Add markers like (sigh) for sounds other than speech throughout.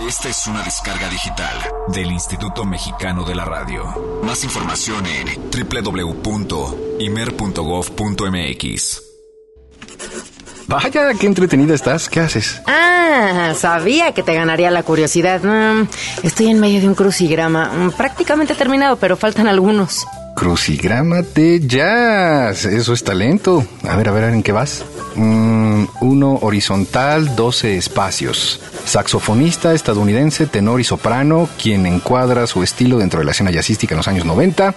Esta es una descarga digital del Instituto Mexicano de la Radio. Más información en www.imer.gov.mx. Vaya, qué entretenida estás. ¿Qué haces? Ah, sabía que te ganaría la curiosidad. Mm, estoy en medio de un crucigrama. Mm, prácticamente terminado, pero faltan algunos. Crucigrama de jazz. Eso es talento. A ver, a ver, ¿en qué vas? Mm, uno horizontal, 12 espacios. Saxofonista estadounidense, tenor y soprano, quien encuadra su estilo dentro de la escena jazzística en los años 90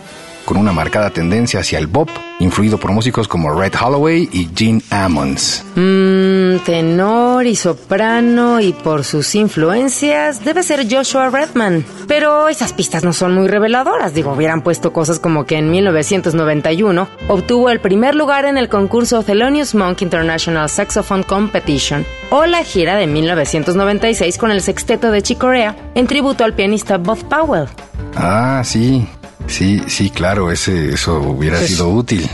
con una marcada tendencia hacia el bop, influido por músicos como Red Holloway y Gene Ammons. Mmm, tenor y soprano y por sus influencias debe ser Joshua Redman. Pero esas pistas no son muy reveladoras, digo, hubieran puesto cosas como que en 1991 obtuvo el primer lugar en el concurso Thelonious Monk International Saxophone Competition o la gira de 1996 con el sexteto de Chicorea en tributo al pianista Bob Powell. Ah, sí, Sí, sí, claro, ese, eso hubiera sido útil.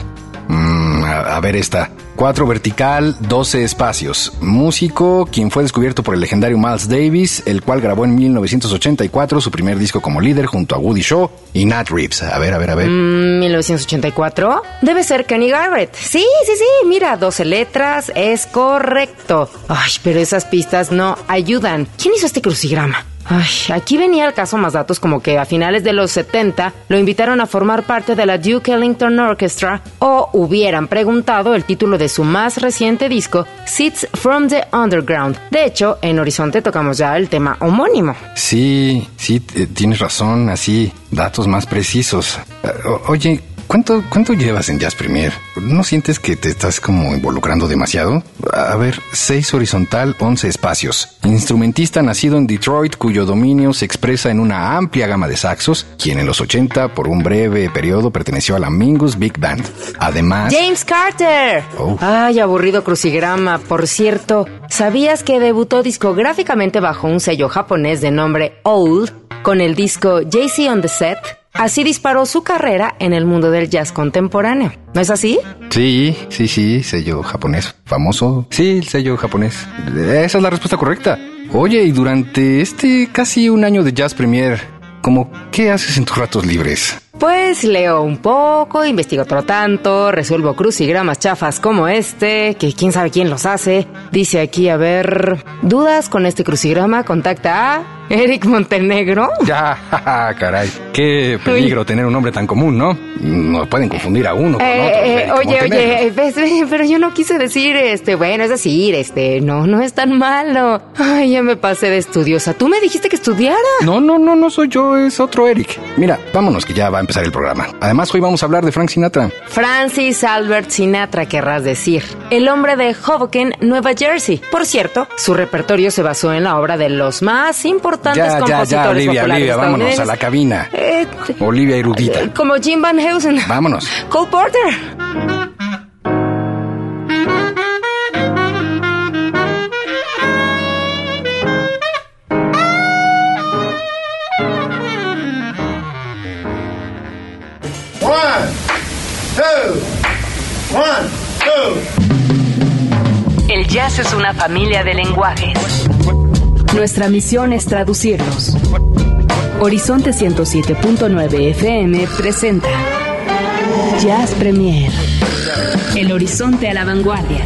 Mm, a, ver esta. Cuatro vertical, 12 espacios. Músico, quien fue descubierto por el legendario Miles Davis, el cual grabó en 1984 su primer disco como líder junto a Woody Shaw y Nat Reeves. A ver, a ver, a ver. ¿1984? Mm, Debe ser Kenny Garrett. Sí, sí, sí, mira, 12 letras, es correcto. Ay, pero esas pistas no ayudan. ¿Quién hizo este crucigrama? Ay, aquí venía el caso más datos como que a finales de los 70 lo invitaron a formar parte de la Duke Ellington Orchestra o hubieran preguntado el título de su más reciente disco, Seeds from the Underground. De hecho, en Horizonte tocamos ya el tema homónimo. Sí, sí, tienes razón, así, datos más precisos. Eh, oye, ¿Cuánto, ¿Cuánto llevas en Jazz Premier? ¿No sientes que te estás como involucrando demasiado? A ver, 6 horizontal, 11 espacios. Instrumentista nacido en Detroit cuyo dominio se expresa en una amplia gama de saxos, quien en los 80 por un breve periodo perteneció a la Mingus Big Band. Además... James Carter. Oh. Ay, aburrido crucigrama. Por cierto, ¿sabías que debutó discográficamente bajo un sello japonés de nombre Old con el disco JC on the Set? Así disparó su carrera en el mundo del jazz contemporáneo. ¿No es así? Sí, sí, sí, sello japonés. Famoso. Sí, el sello japonés. Esa es la respuesta correcta. Oye, y durante este casi un año de Jazz Premier, ¿cómo qué haces en tus ratos libres? Pues leo un poco, investigo otro tanto, resuelvo crucigramas chafas como este, que quién sabe quién los hace. Dice aquí, a ver, ¿dudas con este crucigrama? Contacta a Eric Montenegro. (laughs) Ya, caray. Qué peligro tener un nombre tan común, ¿no? Nos pueden confundir a uno con eh, otro. Eh, oye, oye, pero yo no quise decir, este, bueno, es decir, este, no, no es tan malo. Ay, ya me pasé de estudiosa. Tú me dijiste que estudiara. No, no, no, no soy yo, es otro Eric. Mira, vámonos que ya va a empezar el programa. Además, hoy vamos a hablar de Frank Sinatra. Francis Albert Sinatra, querrás decir. El hombre de Hoboken, Nueva Jersey. Por cierto, su repertorio se basó en la obra de los más importantes ya, ya, ya, Olivia, Olivia, vámonos a la cabina. Eh, Olivia erudita. Eh, como Jim Van Heusen. Vámonos. (laughs) Cole Porter. One, two, one, two. El jazz es una familia de lenguajes nuestra misión es traducirlos. Horizonte 107.9 FM presenta Jazz Premier. El horizonte a la vanguardia.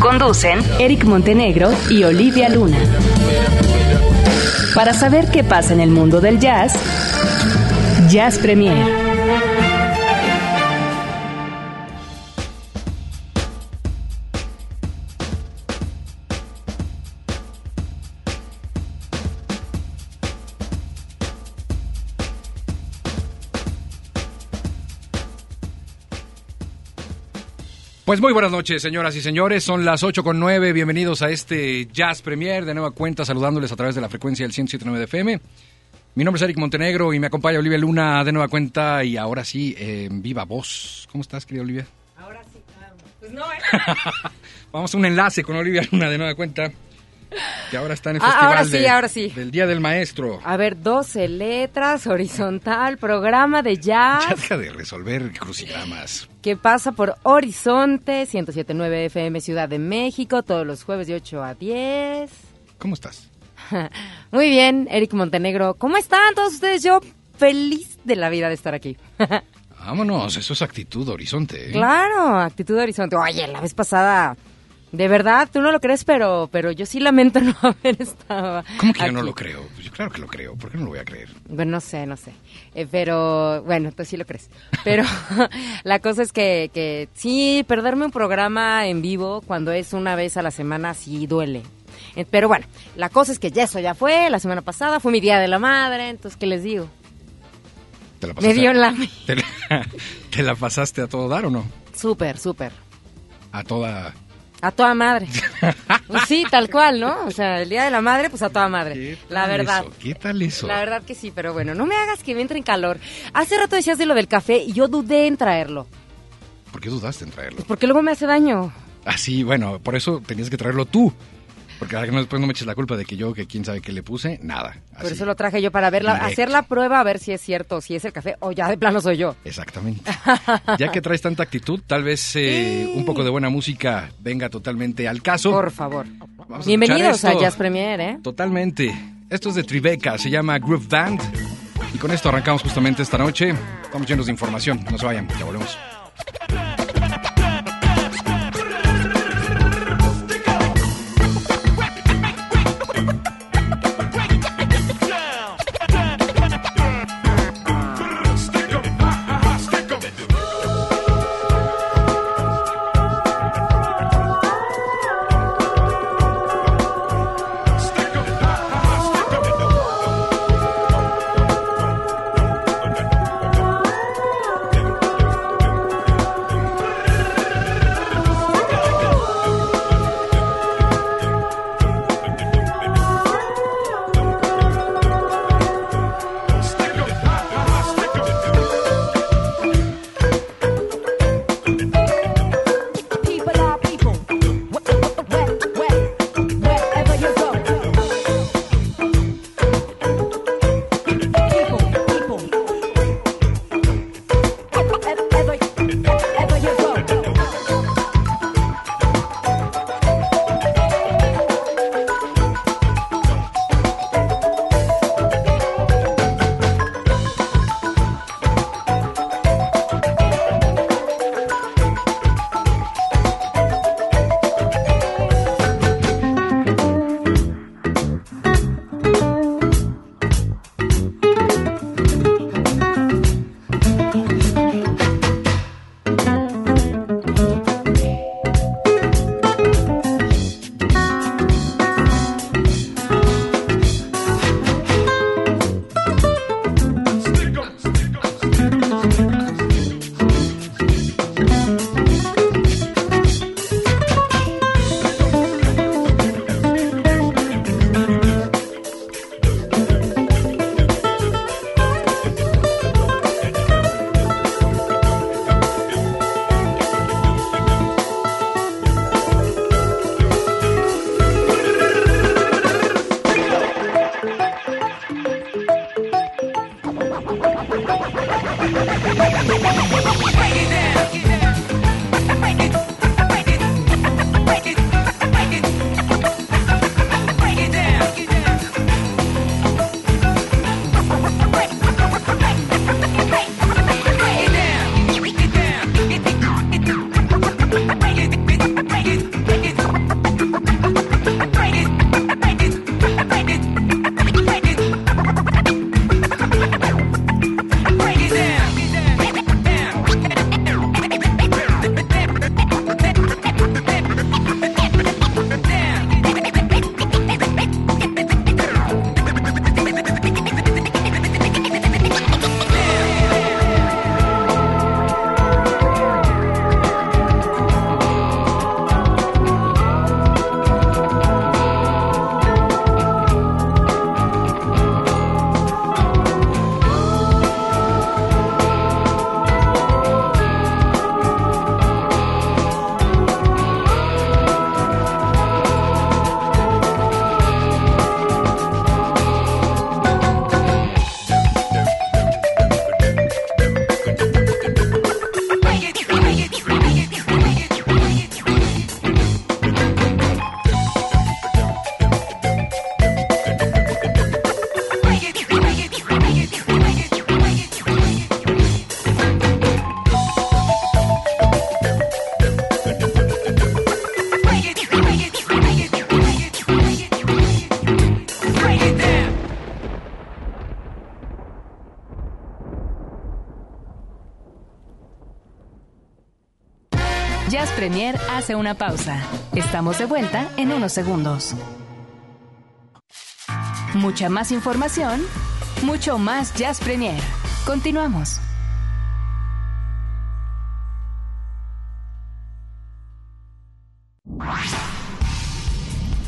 Conducen Eric Montenegro y Olivia Luna. Para saber qué pasa en el mundo del jazz, Jazz Premier. Pues muy buenas noches, señoras y señores. Son las 8 con 9. Bienvenidos a este Jazz Premier. De nueva cuenta, saludándoles a través de la frecuencia del 107.9 de FM. Mi nombre es Eric Montenegro y me acompaña Olivia Luna de nueva cuenta. Y ahora sí, en viva voz. ¿Cómo estás, querida Olivia? Ahora sí, claro. Pues no, ¿eh? (laughs) Vamos a un enlace con Olivia Luna de nueva cuenta. Que ahora está en el ah, festival ahora sí, ahora sí. del Día del Maestro. A ver, 12 letras, horizontal, programa de jazz. Ya deja de resolver crucigramas. Que pasa por Horizonte, 107.9 FM Ciudad de México, todos los jueves de 8 a 10. ¿Cómo estás? (laughs) Muy bien, Eric Montenegro. ¿Cómo están todos ustedes? Yo feliz de la vida de estar aquí. (laughs) Vámonos, eso es actitud horizonte. ¿eh? Claro, actitud horizonte. Oye, la vez pasada, de verdad, tú no lo crees, pero, pero yo sí lamento (laughs) no haber estado. ¿Cómo que yo no lo creo? Pues yo claro que lo creo. ¿Por qué no lo voy a creer? Bueno, no sé, no sé. Eh, pero, bueno, tú sí lo crees. Pero (laughs) la cosa es que, que sí, perderme un programa en vivo cuando es una vez a la semana sí duele. Eh, Pero bueno, la cosa es que ya eso ya fue, la semana pasada fue mi día de la madre, entonces, ¿qué les digo? ¿Te la Me dio la... (laughs) ¿Te la, te la pasaste a todo dar o no? Súper, súper. A toda... A toda madre. Pues sí, tal cual, ¿no? O sea, el día de la madre, pues a toda madre. ¿Qué La verdad. eso? ¿Qué tal eso? La verdad que sí, pero bueno, no me hagas que me entre en calor. Hace rato decías de lo del café y yo dudé en traerlo. ¿Por qué dudaste en traerlo? Pues porque luego me hace daño. Ah, sí, bueno, por eso tenías que traerlo tú. Porque ahora que no- después no me eches la culpa de que yo, que quién sabe qué le puse, nada. Por Así. eso lo traje yo para verla, Directo. hacer la prueba a ver si es cierto, si es el café o ya de plano soy yo. Exactamente. Ya que traes tanta actitud, tal vez eh, un poco de buena música venga totalmente al caso. Por favor. Vamos a Bienvenidos a esto. Jazz Premier, ¿eh? Totalmente. Esto es de Tribeca, se llama Groove Band. Y con esto arrancamos justamente esta noche. Estamos llenos de información. No se vayan, ya volvemos. Una pausa. Estamos de vuelta en unos segundos. Mucha más información, mucho más Jazz Premier. Continuamos.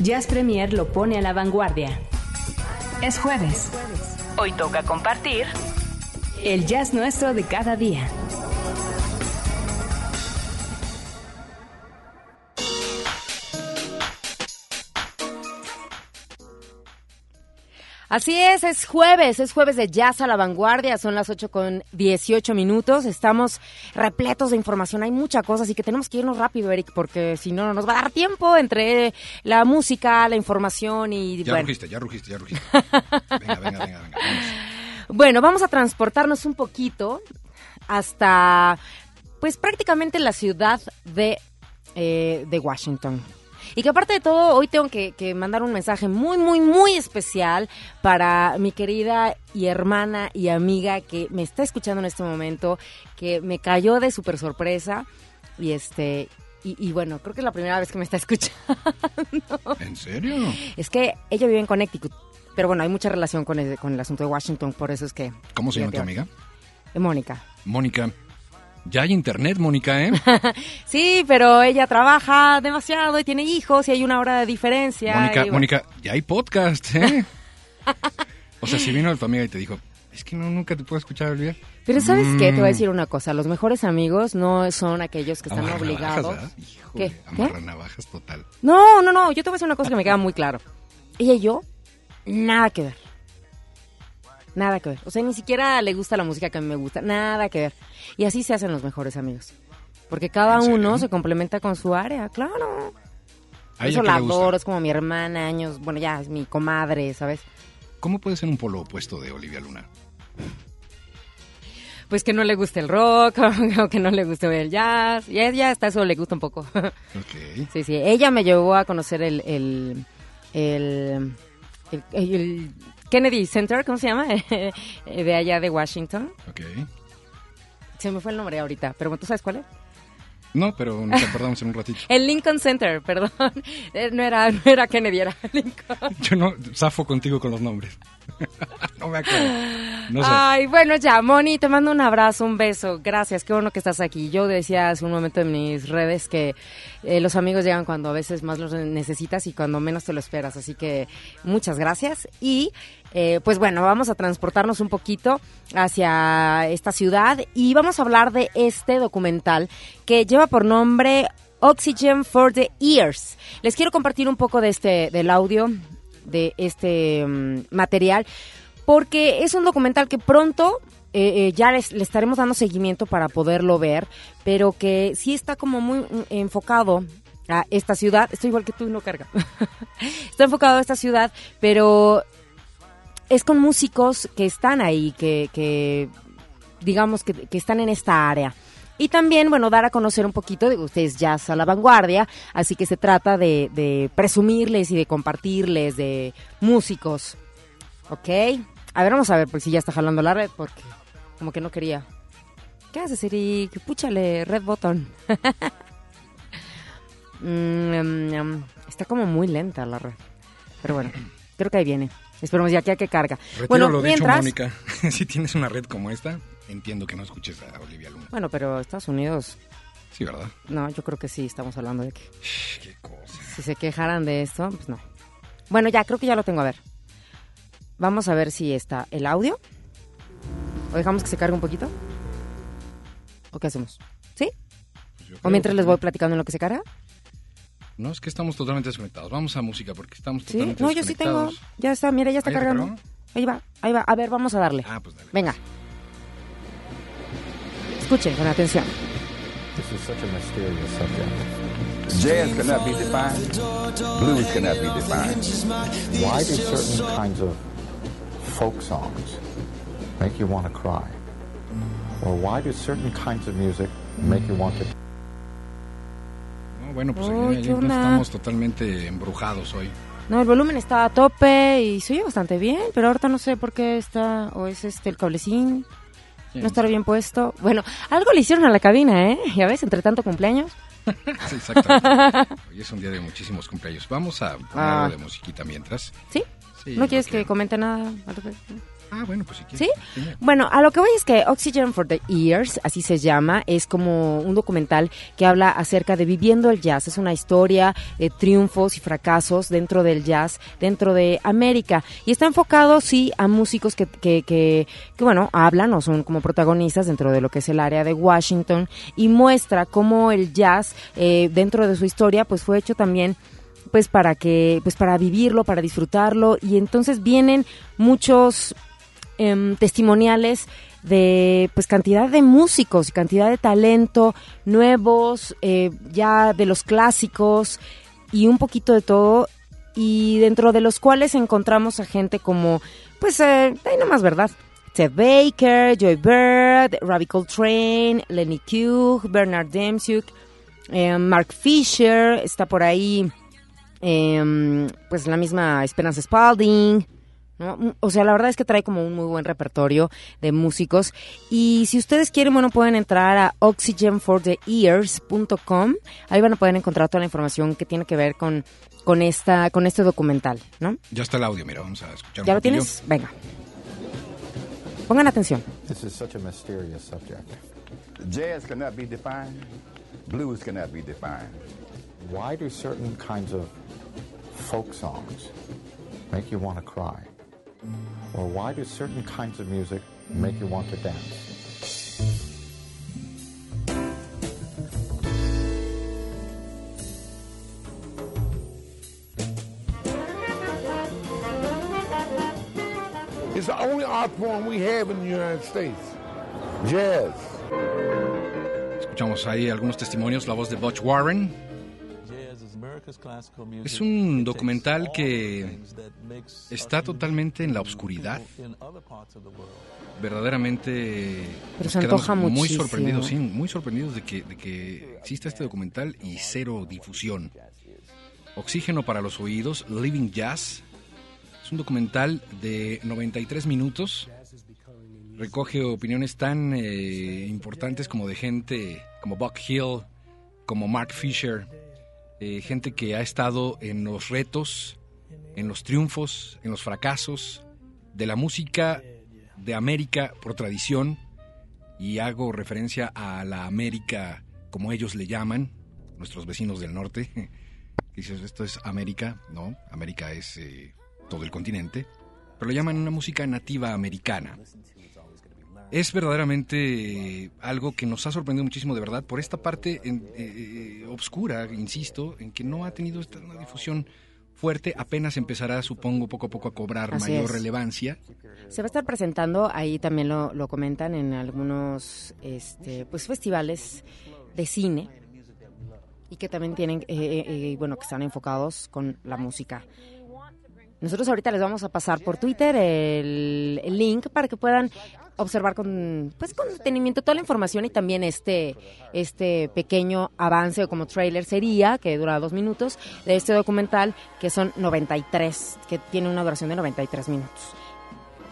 Jazz Premier lo pone a la vanguardia. Es jueves. Hoy toca compartir el jazz nuestro de cada día. Así es, es jueves, es jueves de Jazz a la Vanguardia, son las 8 con 18 minutos, estamos repletos de información, hay mucha cosa, así que tenemos que irnos rápido, Eric, porque si no, no nos va a dar tiempo entre la música, la información y... Ya bueno. rugiste, ya rugiste, ya rugiste. (laughs) Venga, venga, venga, venga. vamos. Bueno, vamos a transportarnos un poquito hasta, pues prácticamente la ciudad de, eh, de Washington. Y que aparte de todo, hoy tengo que, que mandar un mensaje muy, muy, muy especial para mi querida y hermana y amiga que me está escuchando en este momento, que me cayó de súper sorpresa. Y este, y, y bueno, creo que es la primera vez que me está (laughs) escuchando. ¿En serio? Es que ella vive en Connecticut. Pero bueno, hay mucha relación con el, con el asunto de Washington, por eso es que... ¿Cómo se llama tu amiga? Mónica. Mónica. Ya hay internet, Mónica, ¿eh? (laughs) Sí, pero ella trabaja demasiado y tiene hijos y hay una hora de diferencia. Mónica, bueno. Mónica, ya hay podcast, ¿eh? (laughs) O sea, si vino tu amiga y te dijo, es que no, nunca te puedo escuchar, Olivia. Pero ¿sabes qué? Te voy a Mm. decir una cosa. Los mejores amigos no son aquellos que están Amarra obligados. navajas. Híjole, ¿Qué? ¿Qué? Amarra navajas total. No, no, no. Yo te voy a decir una cosa que me queda muy claro. Ella y yo, nada que ver. Nada que ver. O sea, ni siquiera le gusta la música que a mí me gusta. Nada que ver. Y así se hacen los mejores amigos. Porque cada uno se complementa con su área, claro. ¿A Por ella eso la adoro, es como mi hermana, años. Bueno, ya es mi comadre, ¿sabes? ¿Cómo puede ser un polo opuesto de Olivia Luna? Pues que no le guste el rock, (laughs) o que no le guste el jazz. Y ella hasta eso le gusta un poco. (laughs) Ok. Sí, sí. Ella me llevó a conocer el, el, el, el- el Kennedy Center, ¿cómo se llama? (laughs) de allá de Washington. Ok. Se me fue el nombre ahorita, pero ¿tú sabes cuál es? No, pero nos acordamos en un ratito. El Lincoln Center, (laughs) perdón. Eh, No era, no era Kennedy, era (laughs) Lincoln. Yo no zafo contigo con los nombres. no me acuerdo. No sé. Ay, bueno, ya, Moni, te mando un abrazo, un beso. Gracias, qué bueno que estás aquí. Yo decía hace un momento en mis redes que eh, los amigos llegan cuando a veces más los necesitas y cuando menos te lo esperas. Así que muchas gracias. Y eh, pues bueno, vamos a transportarnos un poquito hacia esta ciudad y vamos a hablar de este documental que lleva por nombre Oxygen for the Ears. Les quiero compartir un poco de este, del audio de este mm, material porque es un documental que pronto eh, eh, ya les- le estaremos dando seguimiento para poderlo ver, pero que sí está como muy mm, enfocado a esta ciudad. Estoy igual que tú, no carga. (laughs) está enfocado a esta ciudad, pero es con músicos que están ahí, que, que digamos que, que están en esta área. Y también, bueno, dar a conocer un poquito de ustedes jazz a la vanguardia, así que se trata de, de presumirles y de compartirles de músicos. ¿Ok? A ver, vamos a ver, porque si ya está jalando la red, porque como que no quería. ¿Qué haces, Eric? Púchale, red button. (laughs) Mm, mm, mm, está como muy lenta la red. Pero bueno, creo que ahí viene. Esperemos ya que a que carga. Retiro bueno, lo dicho. Mónica. (laughs) si tienes una red como esta, entiendo que no escuches a Olivia Luna. Bueno, pero Estados Unidos, Sí, ¿verdad? no, yo creo que sí, estamos hablando de que Qué cosa. si se quejaran de esto, pues no. Bueno, ya, creo que ya lo tengo a ver. Vamos a ver si está el audio. ¿O dejamos que se cargue un poquito? ¿O qué hacemos? ¿Sí? Pues ¿O mientras les voy platicando en lo que se carga? No, es que estamos totalmente desconectados. Vamos a música porque estamos Sí, totalmente no, yo sí tengo. Ya está, mira, ya está ¿Ah, cargando. Ahí va, ahí va. A ver, vamos a darle. Ah, pues dale. Venga. Escuchen con atención. This is such a mysterious subject. Jazz cannot be defined. Blues cannot be defined. Why do certain kinds of folk songs make you want to cry? Or why do certain kinds of music make you want to bueno, pues Uy, ahí- ahí ¿qué no onda? estamos totalmente embrujados hoy. No, el volumen está a tope y se oye bastante bien, pero ahorita no sé por qué está, o es este el cablecín, no estará bien puesto. Bueno, algo le hicieron a la cabina, ¿eh? Ya ves, entre tanto cumpleaños. (laughs) Sí, exactamente. (laughs) Hoy es un día de muchísimos cumpleaños. Vamos a poner Ah. de musiquita mientras. ¿Sí? Sí, ¿No quieres porque- que comente nada? al respecto? Ah, bueno, pues si quieres. ¿Sí? Bueno, a lo que voy es que Oxygen for the Ears, así se llama, es como un documental que habla acerca de viviendo el jazz. Es una historia de triunfos y fracasos dentro del jazz, dentro de América. Y está enfocado, sí, a músicos que, que, que, que, bueno, hablan o son como protagonistas dentro de lo que es el área de Washington y muestra cómo el jazz, eh, dentro de su historia, pues fue hecho también pues para que pues para vivirlo para disfrutarlo y entonces vienen muchos em, testimoniales de pues cantidad de músicos y cantidad de talento nuevos eh, ya de los clásicos y un poquito de todo. Y dentro de los cuales encontramos a gente como pues eh, ahí nomás verdad Ted Baker, Joy Bird, Ravi Coltrane, Lenny Hugh, Bernard Demchuk, eh, Mark Fisher, está por ahí eh, pues la misma Esperanza Spalding, ¿no? Mm, O sea, la verdad es que trae como un muy buen repertorio de músicos. Y si ustedes quieren, bueno, pueden entrar a oxygenfortheears.com. Ahí van a poder encontrar toda la información que tiene que ver con, con, esta, con este documental, ¿no? Ya está el audio, mira, vamos a escuchar un ¿Ya lo poquillo. tienes? Venga. Pongan atención. This is such a mysterious subject. Jazz cannot be defined. Blues cannot be defined. Why do certain kinds of folk songs make you want to cry? Or why do certain kinds of music make you want to dance? It's the only art form we have in the United States. Jazz. Escuchamos ahí algunos testimonios, la voz de Butch Warren. Es un documental que está totalmente en la oscuridad. Verdaderamente Pero nos se quedamos muy muchísimo. sorprendidos, sí, muy sorprendidos de que, de que exista este documental y cero difusión. Oxígeno para los oídos, Living Jazz. Es un documental de 93 minutos. Recoge opiniones tan eh, importantes como de gente como Buck Hill, como Mark Fisher, gente que ha estado en los retos, en los triunfos, en los fracasos de la música de América por tradición, y hago referencia a la América como ellos le llaman, nuestros vecinos del norte. (laughs) Dices, esto es América, ¿no? América es eh, todo el continente, pero lo llaman una música nativa americana. Es verdaderamente eh, algo que nos ha sorprendido muchísimo, de verdad, por esta parte en- eh, obscura, insisto, en que no ha tenido esta una difusión fuerte, apenas empezará, supongo, poco a poco a cobrar Así mayor es. relevancia. Se va a estar presentando, ahí también lo, lo comentan en algunos este, pues festivales de cine y que también tienen, eh, eh, eh, bueno, que están enfocados con la música. Nosotros ahorita les vamos a pasar por Twitter el, link para que puedan observar con pues con detenimiento toda la información y también este este pequeño avance o como trailer sería que dura dos minutos de este documental que son 93 que tiene una duración de 93 minutos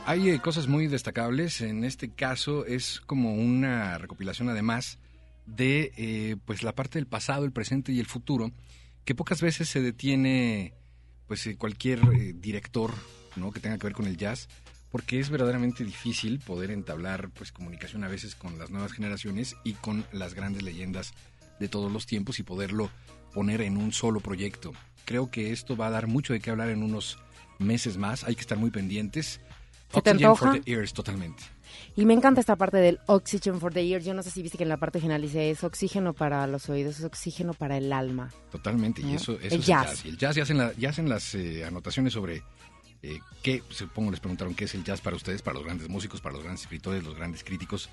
Hay eh, cosas muy destacables. En este caso es como una recopilación además de eh, pues la parte del pasado, el presente y el futuro, que pocas veces se detiene pues eh, cualquier eh, director ¿no? que tenga que ver con el jazz, porque es verdaderamente difícil poder entablar pues comunicación a veces con las nuevas generaciones y con las grandes leyendas de todos los tiempos y poderlo poner en un solo proyecto. Creo que esto va a dar mucho de qué hablar en unos meses más. Hay que estar muy pendientes. ¿Se te for the ears, totalmente. Y me encanta esta parte del Oxygen for the Ear. Yo no sé si viste que en la parte final dice es oxígeno para los oídos, es oxígeno para el alma. Totalmente, y eso, eso El es el jazz. jazz. Y el jazz, ya hacen, la- ya hacen las eh, anotaciones sobre eh, qué, supongo les preguntaron qué es el jazz para ustedes, para los grandes músicos, para los grandes escritores, los grandes críticos,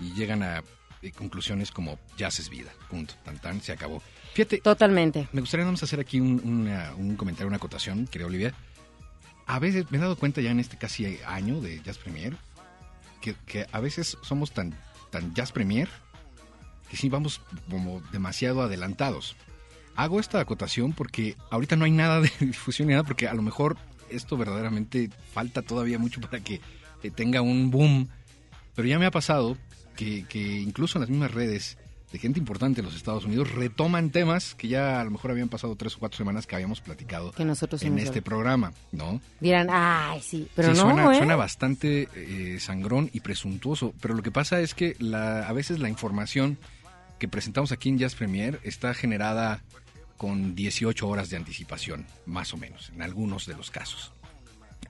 y llegan a eh, conclusiones como jazz es vida, punto, tan tan, se acabó. Fíjate, Totalmente. me gustaría vamos a hacer aquí un, una- un comentario, una acotación, querida Olivia. A veces me he dado cuenta ya en este casi año de Jazz Premier que, que a veces somos tan, tan Jazz Premier que sí vamos como demasiado adelantados. Hago esta acotación porque ahorita no hay nada de (laughs) difusión ni nada, porque a lo mejor esto verdaderamente falta todavía mucho para que eh, tenga un boom. Pero ya me ha pasado que, que incluso en las mismas redes de gente importante en los Estados Unidos, retoman temas que ya a lo mejor habían pasado tres o cuatro semanas que habíamos platicado que nosotros en este programa, ¿no? Dirán, ay, sí, pero Sí, no, suena, ¿eh? suena bastante eh, sangrón y presuntuoso, pero lo que pasa es que la, a veces la información que presentamos aquí en Jazz Premier está generada con 18 horas de anticipación, más o menos, en algunos de los casos.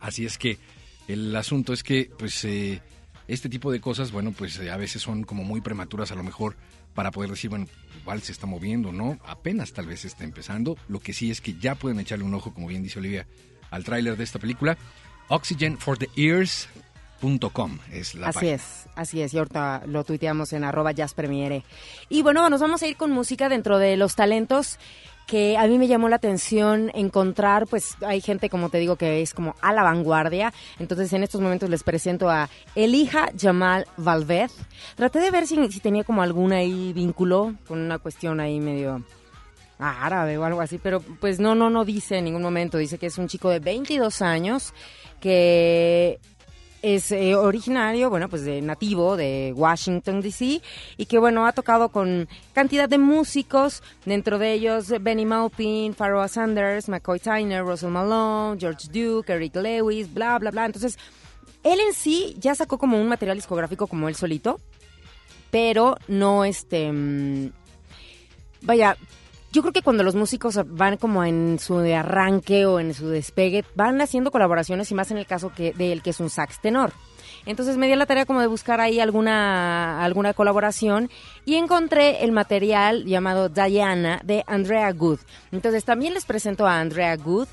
Así es que el asunto es que, pues, eh, este tipo de cosas, bueno, pues eh, a veces son como muy prematuras a lo mejor para poder decir, bueno, igual se está moviendo, ¿no? Apenas tal vez está empezando. Lo que sí es que ya pueden echarle un ojo, como bien dice Olivia, al tráiler de esta película. OxygenForTheEars.com es la Así página. es, así es, y ahorita lo tuiteamos en arroba jazzpremiere. Y bueno, nos vamos a ir con música dentro de los talentos que a mí me llamó la atención encontrar, pues hay gente, como te digo, que es como a la vanguardia. Entonces en estos momentos les presento a Elija Jamal Valvez. Traté de ver si, si tenía como algún ahí vínculo con una cuestión ahí medio árabe o algo así, pero pues no, no, no dice en ningún momento. Dice que es un chico de 22 años que es eh, originario, bueno, pues de nativo de Washington DC y que bueno, ha tocado con cantidad de músicos, dentro de ellos Benny Maupin, Pharoah Sanders, McCoy Tyner, Russell Malone, George Duke, Eric Lewis, bla bla bla. Entonces, él en sí ya sacó como un material discográfico como él solito, pero no este mm, vaya, yo creo que cuando los músicos van como en su arranque o en su despegue, van haciendo colaboraciones y más en el caso que de él que es un sax tenor. Entonces me dio la tarea como de buscar ahí alguna, alguna colaboración y encontré el material llamado Diana de Andrea Good. Entonces también les presento a Andrea Good,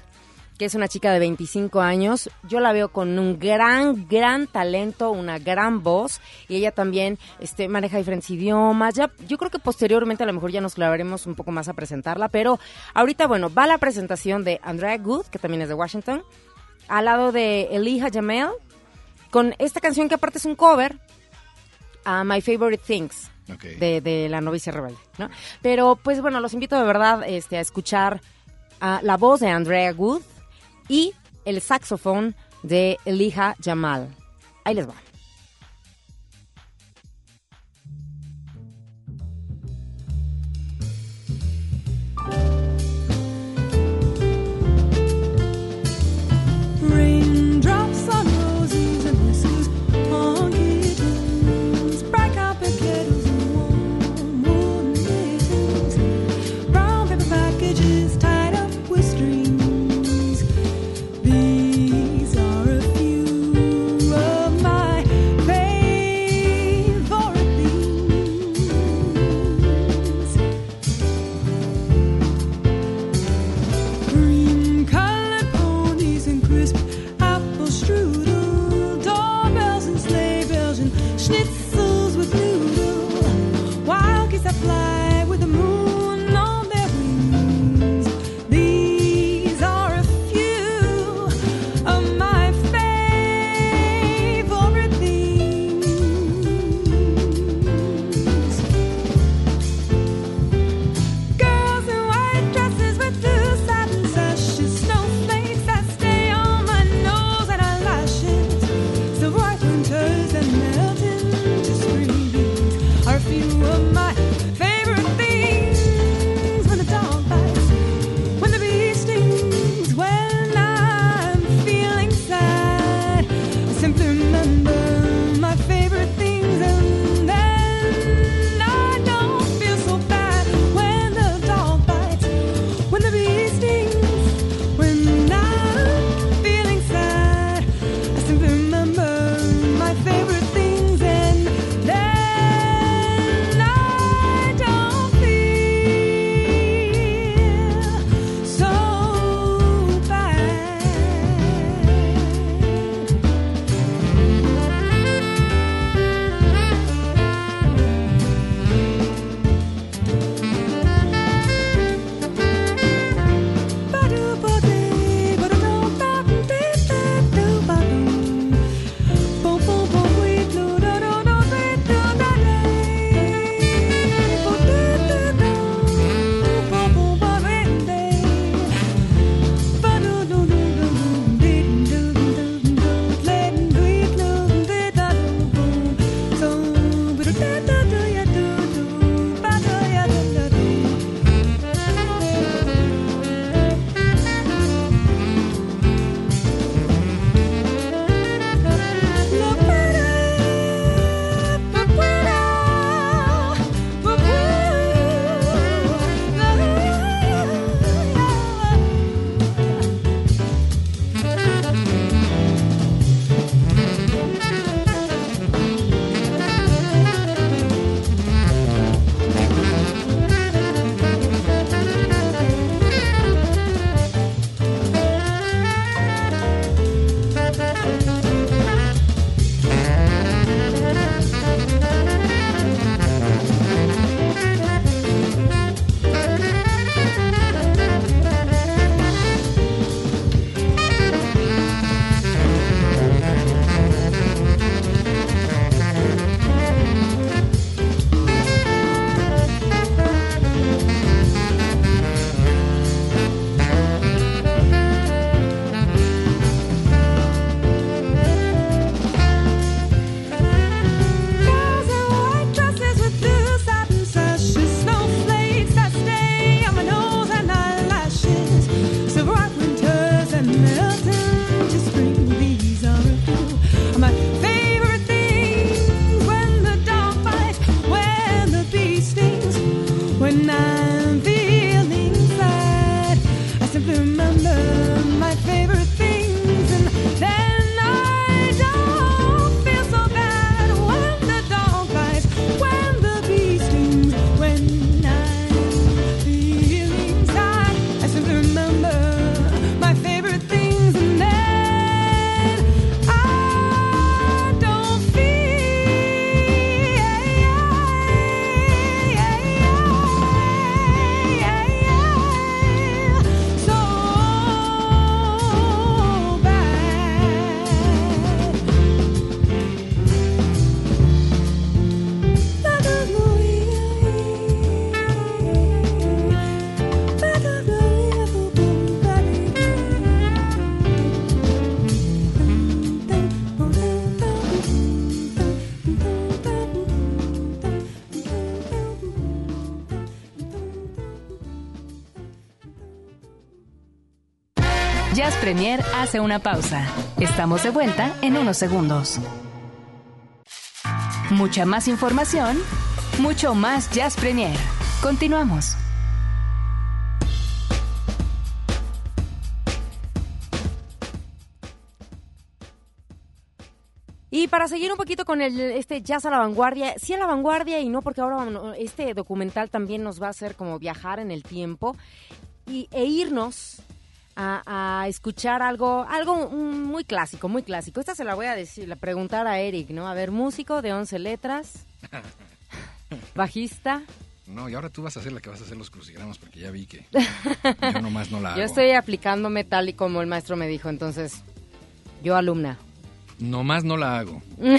que es una chica de 25 años. Yo la veo con un gran, gran talento, una gran voz y ella también este, maneja diferentes idiomas. Ya, yo creo que posteriormente a lo mejor ya nos clavaremos un poco más a presentarla, pero ahorita, bueno, va la presentación de Andrea Good, que también es de Washington, al lado de Elijah Jamel, con esta canción que aparte es un cover, a My Favorite Things. De, de la novicia rebelde, ¿no? Pero, pues bueno, los invito de verdad este, a escuchar a la voz de Andrea Good y el saxofón de Elijah Jamal. Ahí les va. remember Hace una pausa. Estamos de vuelta en unos segundos. Mucha más información, mucho más Jazz Premier. Continuamos. Y para seguir un poquito con este jazz a la vanguardia, sí a la vanguardia y no porque ahora este documental también nos va a hacer como viajar en el tiempo y, e irnos a, a escuchar algo, algo mm, muy clásico, muy clásico. Esta se la voy a decir, la preguntar a Eric, ¿no? A ver, músico de 11 letras, (laughs) bajista. No, y ahora tú vas a ser la que vas a hacer los crucigramas porque ya vi que (laughs) yo nomás no la hago. Yo estoy aplicándome tal y como el maestro me dijo, entonces, yo alumna. Nomás no la hago. (laughs)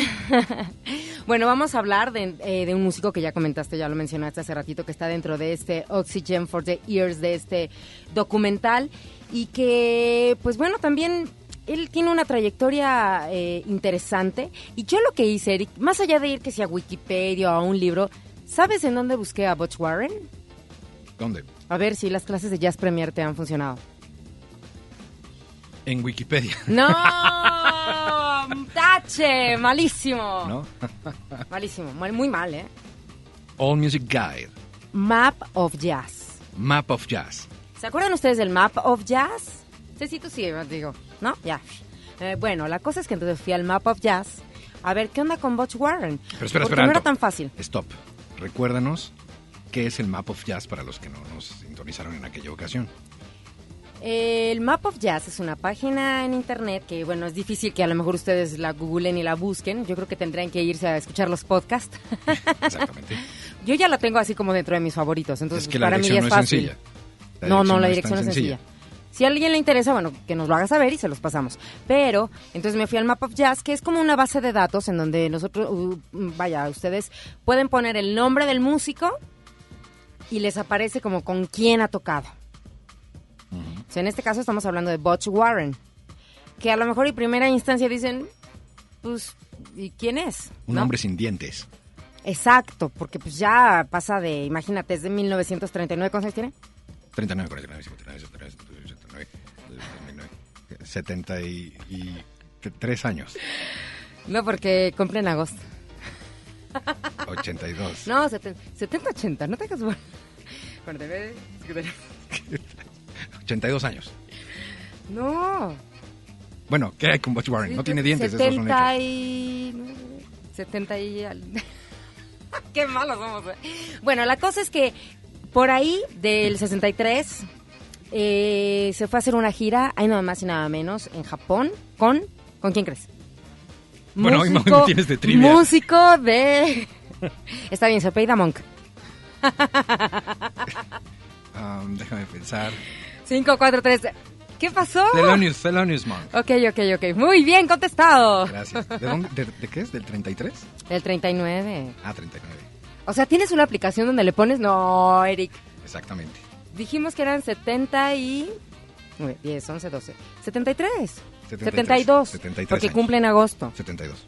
Bueno, vamos a hablar de, eh, de un músico que ya comentaste, ya lo mencionaste hace ratito, que está dentro de este Oxygen for the Ears, de este documental, y que, pues bueno, también él tiene una trayectoria eh, interesante. Y yo lo que hice, Eric, más allá de ir que sea a Wikipedia o a un libro, ¿sabes en dónde busqué a Butch Warren? ¿Dónde? A ver si las clases de Jazz Premier te han funcionado. En Wikipedia. ¡No! (laughs) ¡Tache! Malísimo. ¿No? (laughs) Malísimo, mal- muy mal, ¿eh? All Music Guide. Map of Jazz. Map of Jazz. ¿Se acuerdan ustedes del Map of Jazz? Cecito sí, digo, ¿no? Ya. Eh, bueno, la cosa es que entonces fui al Map of Jazz a ver qué onda con Butch Warren. Pero espera, Porque espera. no era tan fácil. Stop. Recuérdanos qué es el Map of Jazz para los que no nos sintonizaron en aquella ocasión. El Map of Jazz es una página en internet que, bueno, es difícil que a lo mejor ustedes la googlen y la busquen. Yo creo que tendrían que irse a escuchar los podcasts. Exactamente. (laughs) Yo ya la tengo así como dentro de mis favoritos, entonces es que para la mí ya dirección es no es sencilla. No, no, la dirección es sencilla. Si a alguien le interesa, bueno, que nos lo haga saber y se los pasamos. Pero, entonces me fui al Map of Jazz, que es como una base de datos en donde nosotros, uh, vaya, ustedes pueden poner el nombre del músico y les aparece como con quién ha tocado. O sea, en este caso estamos hablando de Butch Warren, que a lo mejor en primera instancia dicen, pues, ¿y quién es? Un ¿No? hombre sin dientes. Exacto, porque pues ya pasa de, imagínate, es de 1939, ¿cuántos años tiene? 39, 49, 59, 79, 79, 2009, 73 años. No, porque cumple en agosto. 82. No, 70, 80, no te hagas bueno. 82 (laughs) años. No. Bueno, ¿qué hay con Butch Warren? No tiene dientes, esos son 70 hechos. y... 70 y... (laughs) Qué malos somos. eh. Bueno, la cosa es que por ahí del 63 eh, se fue a hacer una gira, hay nada más y nada menos, en Japón, con... ¿Con quién crees? Bueno, hoy me tienes de trivia. Músico de... (laughs) Está bien, se apellida Monk. (laughs) Um, déjame pensar. 5, 4, 3... ¿Qué pasó? Thelonious, Thelonious Monk. Ok, ok, ok. Muy bien contestado. Gracias. ¿De, dónde, de, de qué es? ¿Del 33? El 39. Ah, 39. O sea, ¿tienes una aplicación donde le pones? No, Eric. Exactamente. Dijimos que eran 70 y... 9, 10, 11, 12. 73. 73, 72. 73 porque años. cumple en agosto. 72.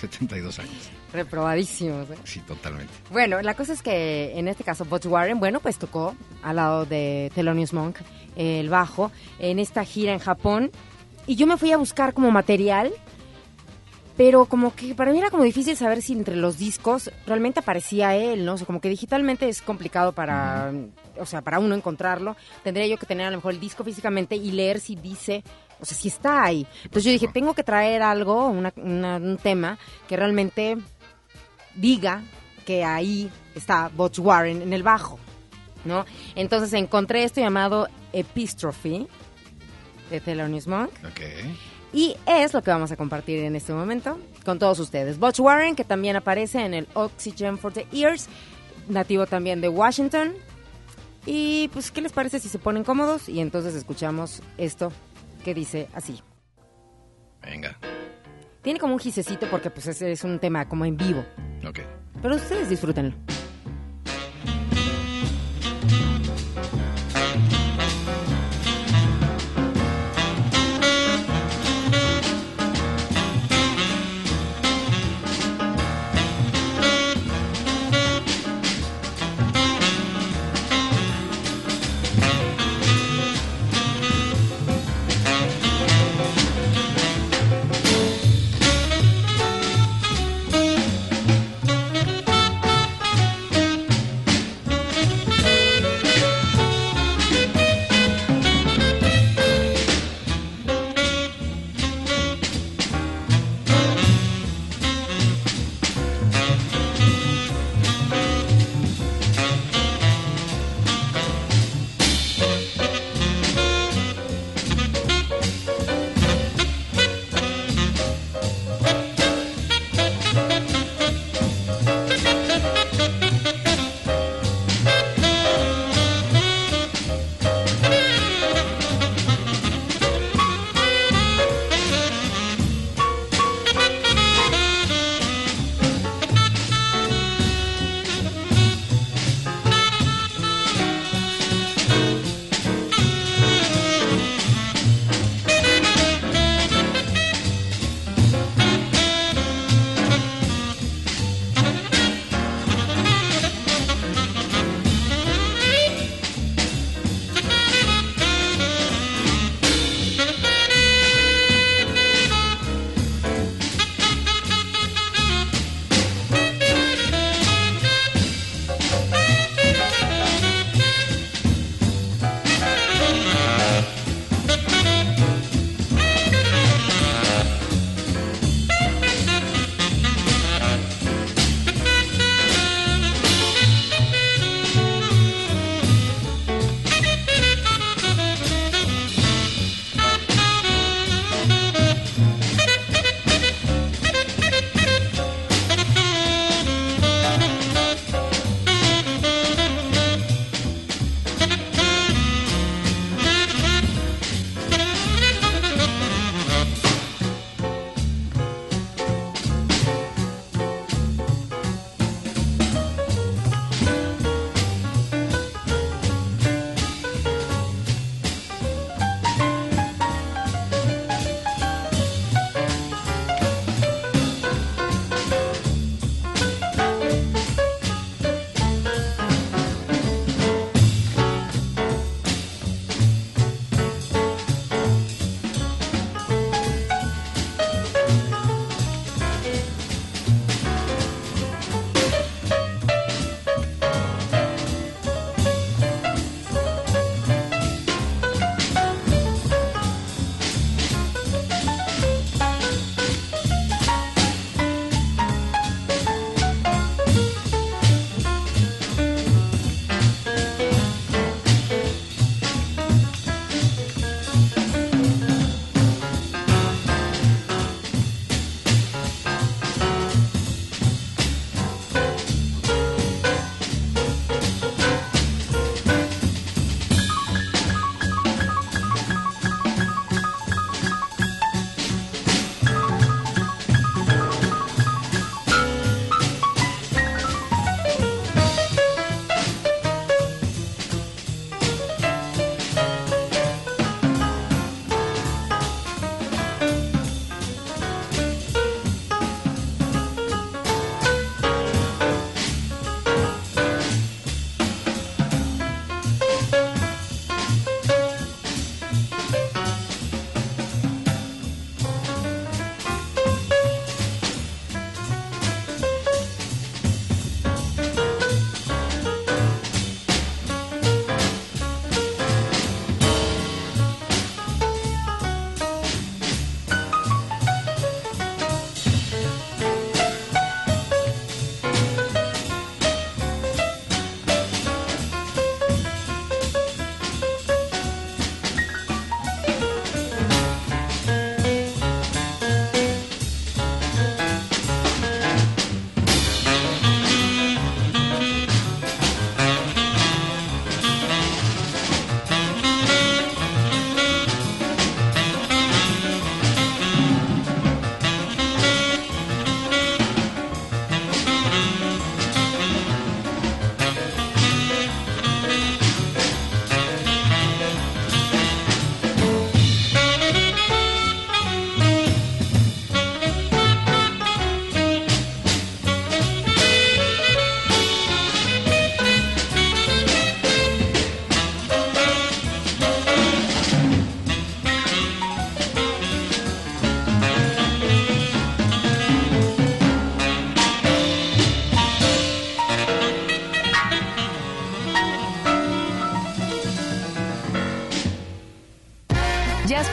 72 (laughs) años. Reprobadísimos. ¿eh? Sí, totalmente. Bueno, la cosa es que en este caso Butch Warren, bueno, pues tocó al lado de Thelonious Monk el bajo en esta gira en Japón y yo me fui a buscar como material, pero como que para mí era como difícil saber si entre los discos realmente aparecía él, ¿no? O sea, como que digitalmente es complicado para, o sea, para uno encontrarlo. Tendría yo que tener a lo mejor el disco físicamente y leer si dice, o sea, si está ahí. Entonces yo dije, tengo que traer algo, una- una- un tema que realmente diga que ahí está Butch Warren en el bajo, ¿no? Entonces encontré esto llamado Epistrophe de Thelonious Monk Ok. Y es lo que vamos a compartir en este momento con todos ustedes. Butch Warren, que también aparece en el Oxygen for the Ears, nativo también de Washington. Y pues, ¿qué les parece si se ponen cómodos? Y entonces escuchamos esto que dice así. Venga. Tiene como un gisecito porque pues es, es un tema como en vivo. Ok. Pero ustedes disfrútenlo.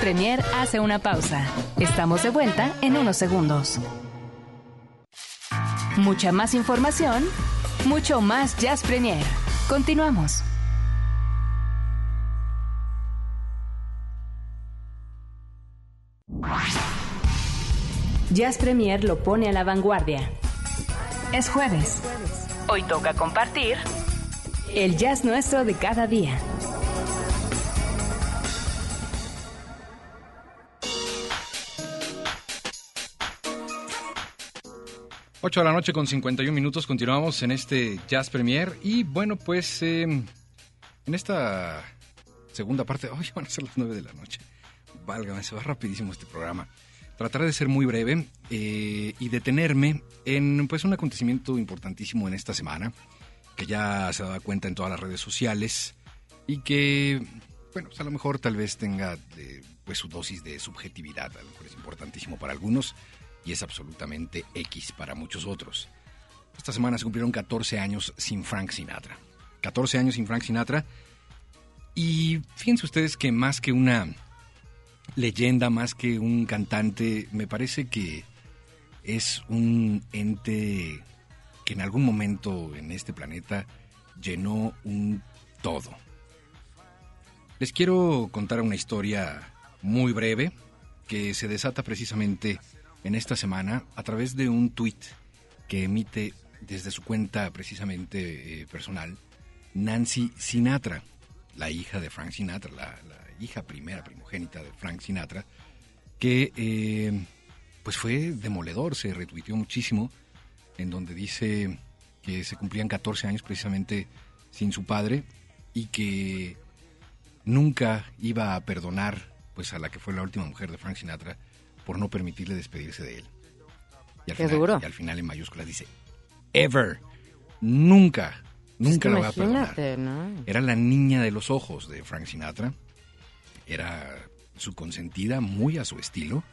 Premier hace una pausa. Estamos de vuelta en unos segundos. Mucha más información, mucho más Jazz Premier. Continuamos. Jazz Premier lo pone a la vanguardia. Es jueves. Hoy toca compartir el jazz nuestro de cada día. Ocho de la noche con 51 minutos, continuamos en este Jazz Premier y bueno, pues eh, en esta segunda parte, (laughs) hoy van a ser las 9 de la noche, válgame, se va rapidísimo este programa. Trataré de ser muy breve eh, y detenerme en pues un acontecimiento importantísimo en esta semana, que ya se daba cuenta en todas las redes sociales y que, bueno, pues a lo mejor tal vez tenga eh, pues su dosis de subjetividad, a lo mejor es importantísimo para algunos es absolutamente X para muchos otros. Esta semana se cumplieron 14 años sin Frank Sinatra. 14 años sin Frank Sinatra. Y fíjense ustedes que más que una leyenda, más que un cantante, me parece que es un ente que en algún momento en este planeta llenó un todo. Les quiero contar una historia muy breve que se desata precisamente en esta semana a través de un tuit que emite desde su cuenta precisamente eh, personal Nancy Sinatra, la hija de Frank Sinatra, la, la hija primera primogénita de Frank Sinatra, que eh, pues fue demoledor, se retuiteó muchísimo, en donde dice que se cumplían 14 años precisamente sin su padre y que nunca iba a perdonar pues a la que fue la última mujer de Frank Sinatra por no permitirle despedirse de él. Y al, Qué final, duro. y al final en mayúsculas dice, ever, nunca, nunca la voy a perdonar. Era la niña de los ojos de Frank Sinatra. Era su consentida, muy a su estilo.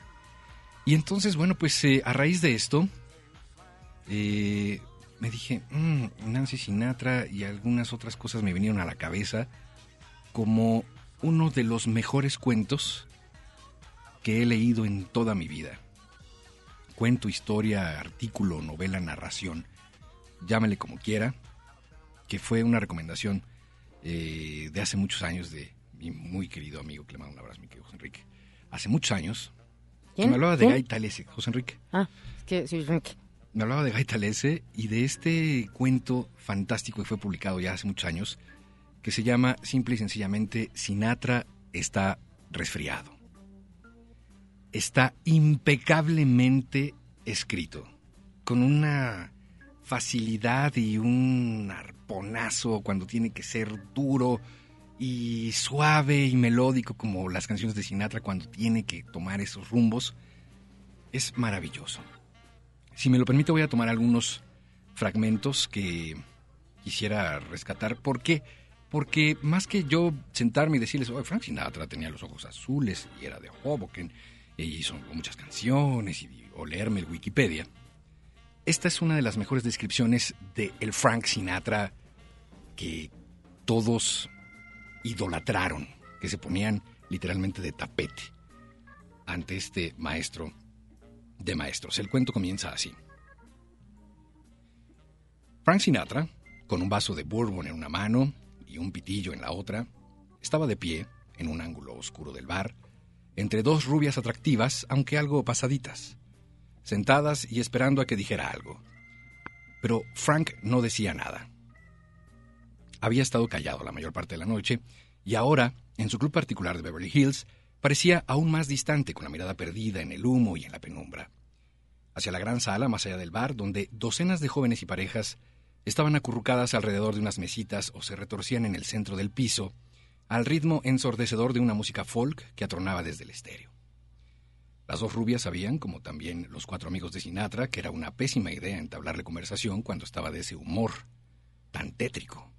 Y entonces, bueno, pues eh, a raíz de esto, eh, me dije, "Mm, Nancy Sinatra y algunas otras cosas me vinieron a la cabeza como uno de los mejores cuentos que he leído en toda mi vida. Cuento, historia, artículo, novela, narración, llámele como quiera, que fue una recomendación eh, de hace muchos años de mi muy querido amigo, que le mando un abrazo, mi querido José Enrique. Hace muchos años, que ¿Quién? me hablaba de Talese, José Enrique. Ah, es que sí, Frank. Me hablaba de Talese y de este cuento fantástico que fue publicado ya hace muchos años, que se llama simple y sencillamente Sinatra está resfriado. Está impecablemente escrito, con una facilidad y un arponazo cuando tiene que ser duro y suave y melódico como las canciones de Sinatra cuando tiene que tomar esos rumbos. Es maravilloso. Si me lo permite, voy a tomar algunos fragmentos que quisiera rescatar. ¿Por qué? Porque más que yo sentarme y decirles, oh, Frank Sinatra tenía los ojos azules y era de Hoboken y hizo muchas canciones y, o leerme el Wikipedia, esta es una de las mejores descripciones de el Frank Sinatra que todos idolatraron, que se ponían literalmente de tapete ante este maestro de maestros. El cuento comienza así. Frank Sinatra, con un vaso de bourbon en una mano y un pitillo en la otra, estaba de pie en un ángulo oscuro del bar, entre dos rubias atractivas, aunque algo pasaditas, sentadas y esperando a que dijera algo. Pero Frank no decía nada. Había estado callado la mayor parte de la noche y ahora, en su club particular de Beverly Hills, parecía aún más distante con la mirada perdida en el humo y en la penumbra. Hacia la gran sala más allá del bar, donde docenas de jóvenes y parejas estaban acurrucadas alrededor de unas mesitas o se retorcían en el centro del piso, al ritmo ensordecedor de una música folk que atronaba desde el estéreo. Las dos rubias sabían, como también los cuatro amigos de Sinatra, que era una pésima idea entablarle conversación cuando estaba de ese humor tan tétrico.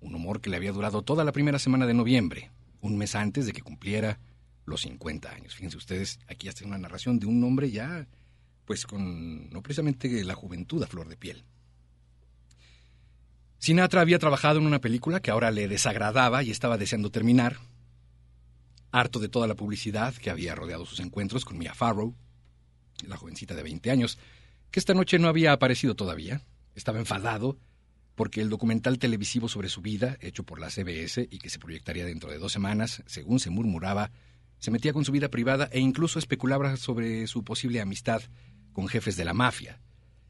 Un humor que le había durado toda la primera semana de noviembre, un mes antes de que cumpliera los 50 años. Fíjense ustedes, aquí hace una narración de un hombre ya, pues con no precisamente la juventud a flor de piel. Sinatra había trabajado en una película que ahora le desagradaba y estaba deseando terminar. harto de toda la publicidad que había rodeado sus encuentros con Mia Farrow, la jovencita de 20 años, que esta noche no había aparecido todavía. Estaba enfadado porque el documental televisivo sobre su vida, hecho por la CBS y que se proyectaría dentro de dos semanas, según se murmuraba, se metía con su vida privada e incluso especulaba sobre su posible amistad con jefes de la mafia.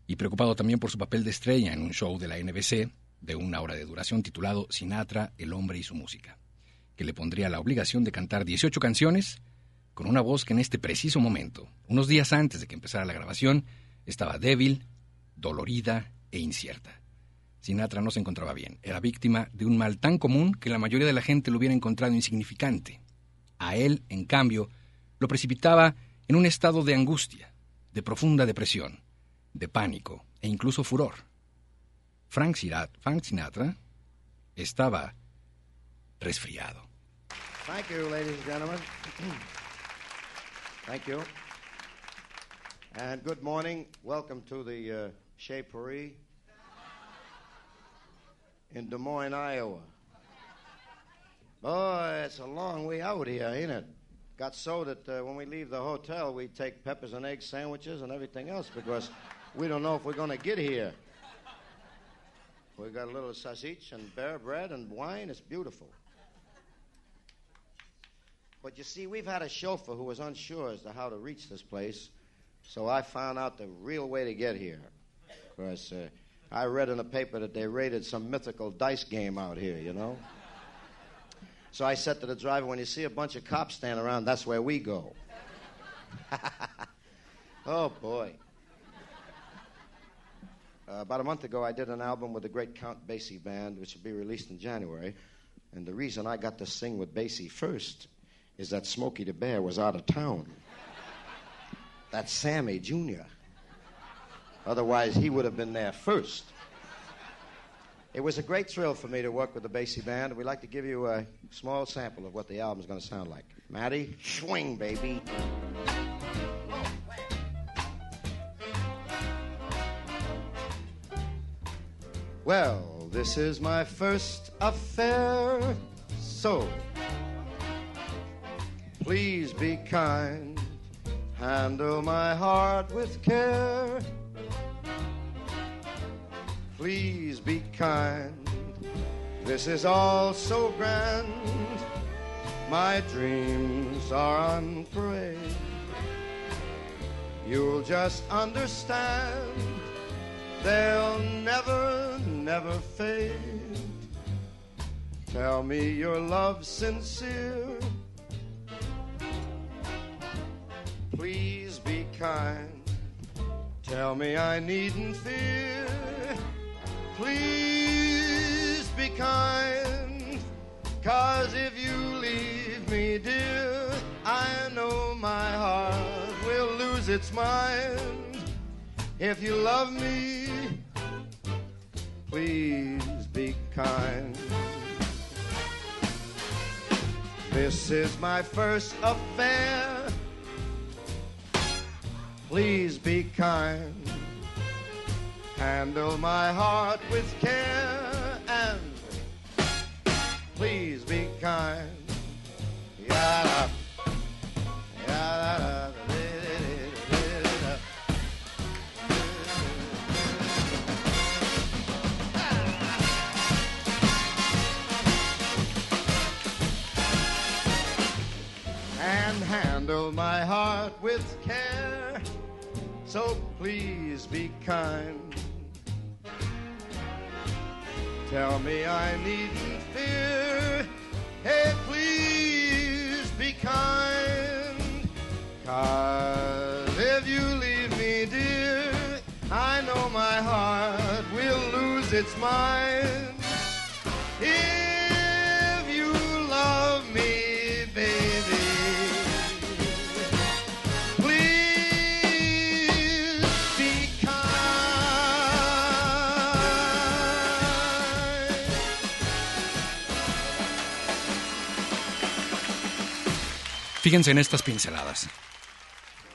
Y preocupado también por su papel de estrella en un show de la NBC de una hora de duración titulado Sinatra, el hombre y su música, que le pondría la obligación de cantar 18 canciones con una voz que en este preciso momento, unos días antes de que empezara la grabación, estaba débil, dolorida e incierta. Sinatra no se encontraba bien, era víctima de un mal tan común que la mayoría de la gente lo hubiera encontrado insignificante. A él, en cambio, lo precipitaba en un estado de angustia, de profunda depresión, de pánico e incluso furor. Frank Sinatra, estaba resfriado. Thank you, ladies and gentlemen. Thank you. And good morning. Welcome to the uh, Chez Paris in Des Moines, Iowa. Boy, it's a long way out here, ain't it? Got so that uh, when we leave the hotel, we take peppers and egg sandwiches and everything else because we don't know if we're going to get here. We got a little sausage and bear bread and wine. It's beautiful. But you see, we've had a chauffeur who was unsure as to how to reach this place, so I found out the real way to get here. Because uh, I read in the paper that they raided some mythical dice game out here, you know? So I said to the driver, when you see a bunch of cops standing around, that's where we go. (laughs) oh, boy. Uh, about a month ago, I did an album with the great Count Basie Band, which will be released in January. And the reason I got to sing with Basie first is that Smokey the Bear was out of town. That's Sammy Jr. Otherwise, he would have been there first. It was a great thrill for me to work with the Basie Band, and we'd like to give you a small sample of what the album's going to sound like. Matty, swing, baby. Well, this is my first affair, so please be kind. Handle my heart with care. Please be kind. This is all so grand. My dreams are on parade. You'll just understand. They'll never, never fade. Tell me your love's sincere. Please be kind. Tell me I needn't fear. Please be kind. Cause if you leave me, dear, I know my heart will lose its mind. If you love me, please be kind. This is my first affair. Please be kind. Handle my heart with care and please be kind. Yada, yada, handle my heart with care. So please be kind. Tell me I needn't fear. Hey, please be kind. Cause if you leave me, dear, I know my heart will lose its mind. Fíjense en estas pinceladas.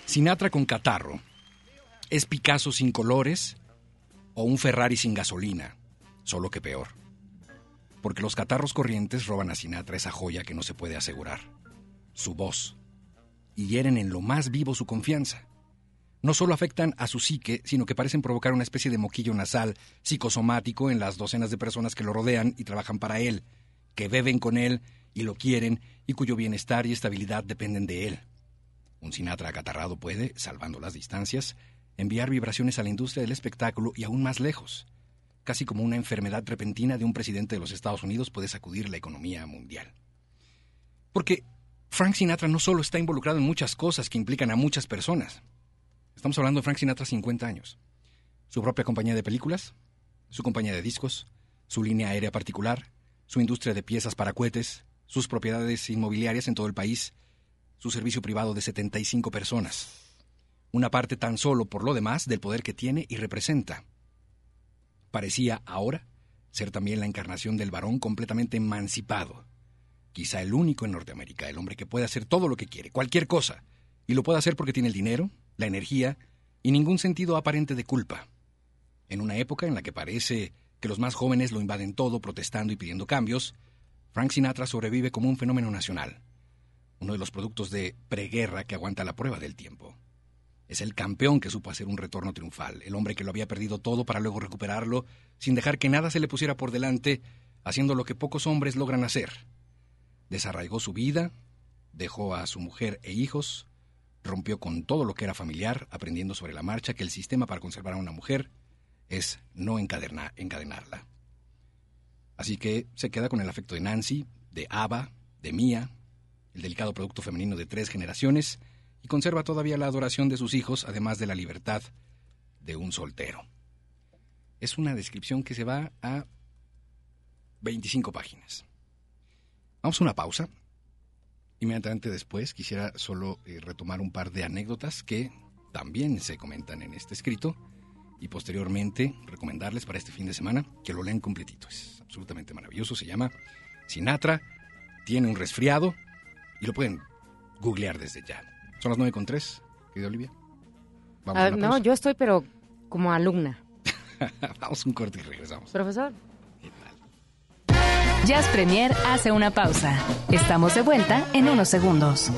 Sinatra con catarro. ¿Es Picasso sin colores o un Ferrari sin gasolina? Solo que peor. Porque los catarros corrientes roban a Sinatra esa joya que no se puede asegurar. su voz, y hieren en lo más vivo su confianza. No solo afectan a su psique, sino que parecen provocar una especie de moquillo nasal psicosomático en las docenas de personas que lo rodean y trabajan para él, que beben con él y lo quieren y cuyo bienestar y estabilidad dependen de él. Un Sinatra acatarrado puede, salvando las distancias, enviar vibraciones a la industria del espectáculo y aún más lejos. Casi como una enfermedad repentina de un presidente de los Estados Unidos puede sacudir la economía mundial. Porque Frank Sinatra no solo está involucrado en muchas cosas que implican a muchas personas. Estamos hablando de Frank Sinatra 50 años. Su propia compañía de películas, su compañía de discos, su línea aérea particular, su industria de piezas para cohetes, sus propiedades inmobiliarias en todo el país, su servicio privado de 75 personas. Una parte tan solo por lo demás del poder que tiene y representa. Parecía ahora ser también la encarnación del varón completamente emancipado. Quizá el único en Norteamérica, el hombre que puede hacer todo lo que quiere, cualquier cosa, y lo puede hacer porque tiene el dinero, la energía y ningún sentido aparente de culpa. En una época en la que parece que los más jóvenes lo invaden todo protestando y pidiendo cambios, Frank Sinatra sobrevive como un fenómeno nacional, uno de los productos de preguerra que aguanta la prueba del tiempo. Es el campeón que supo hacer un retorno triunfal, el hombre que lo había perdido todo para luego recuperarlo, sin dejar que nada se le pusiera por delante, haciendo lo que pocos hombres logran hacer. Desarraigó su vida, dejó a su mujer e hijos, rompió con todo lo que era familiar, aprendiendo sobre la marcha que el sistema para conservar a una mujer es no encadenar, encadenarla. Así que se queda con el afecto de Nancy, de Ava, de Mía, el delicado producto femenino de tres generaciones, y conserva todavía la adoración de sus hijos, además de la libertad de un soltero. Es una descripción que se va a 25 páginas. Vamos a una pausa. Inmediatamente después quisiera solo eh, retomar un par de anécdotas que también se comentan en este escrito y posteriormente recomendarles para este fin de semana que lo lean completito. Es absolutamente maravilloso. Se llama Sinatra, tiene un resfriado y lo pueden googlear desde ya. Son las 9 con 3, querida Olivia. Vamos a Ah, no, pausa. yo estoy, pero como alumna. (laughs) Vamos un corte y regresamos. Profesor. Jazz Premier hace una pausa. Estamos de vuelta en unos segundos.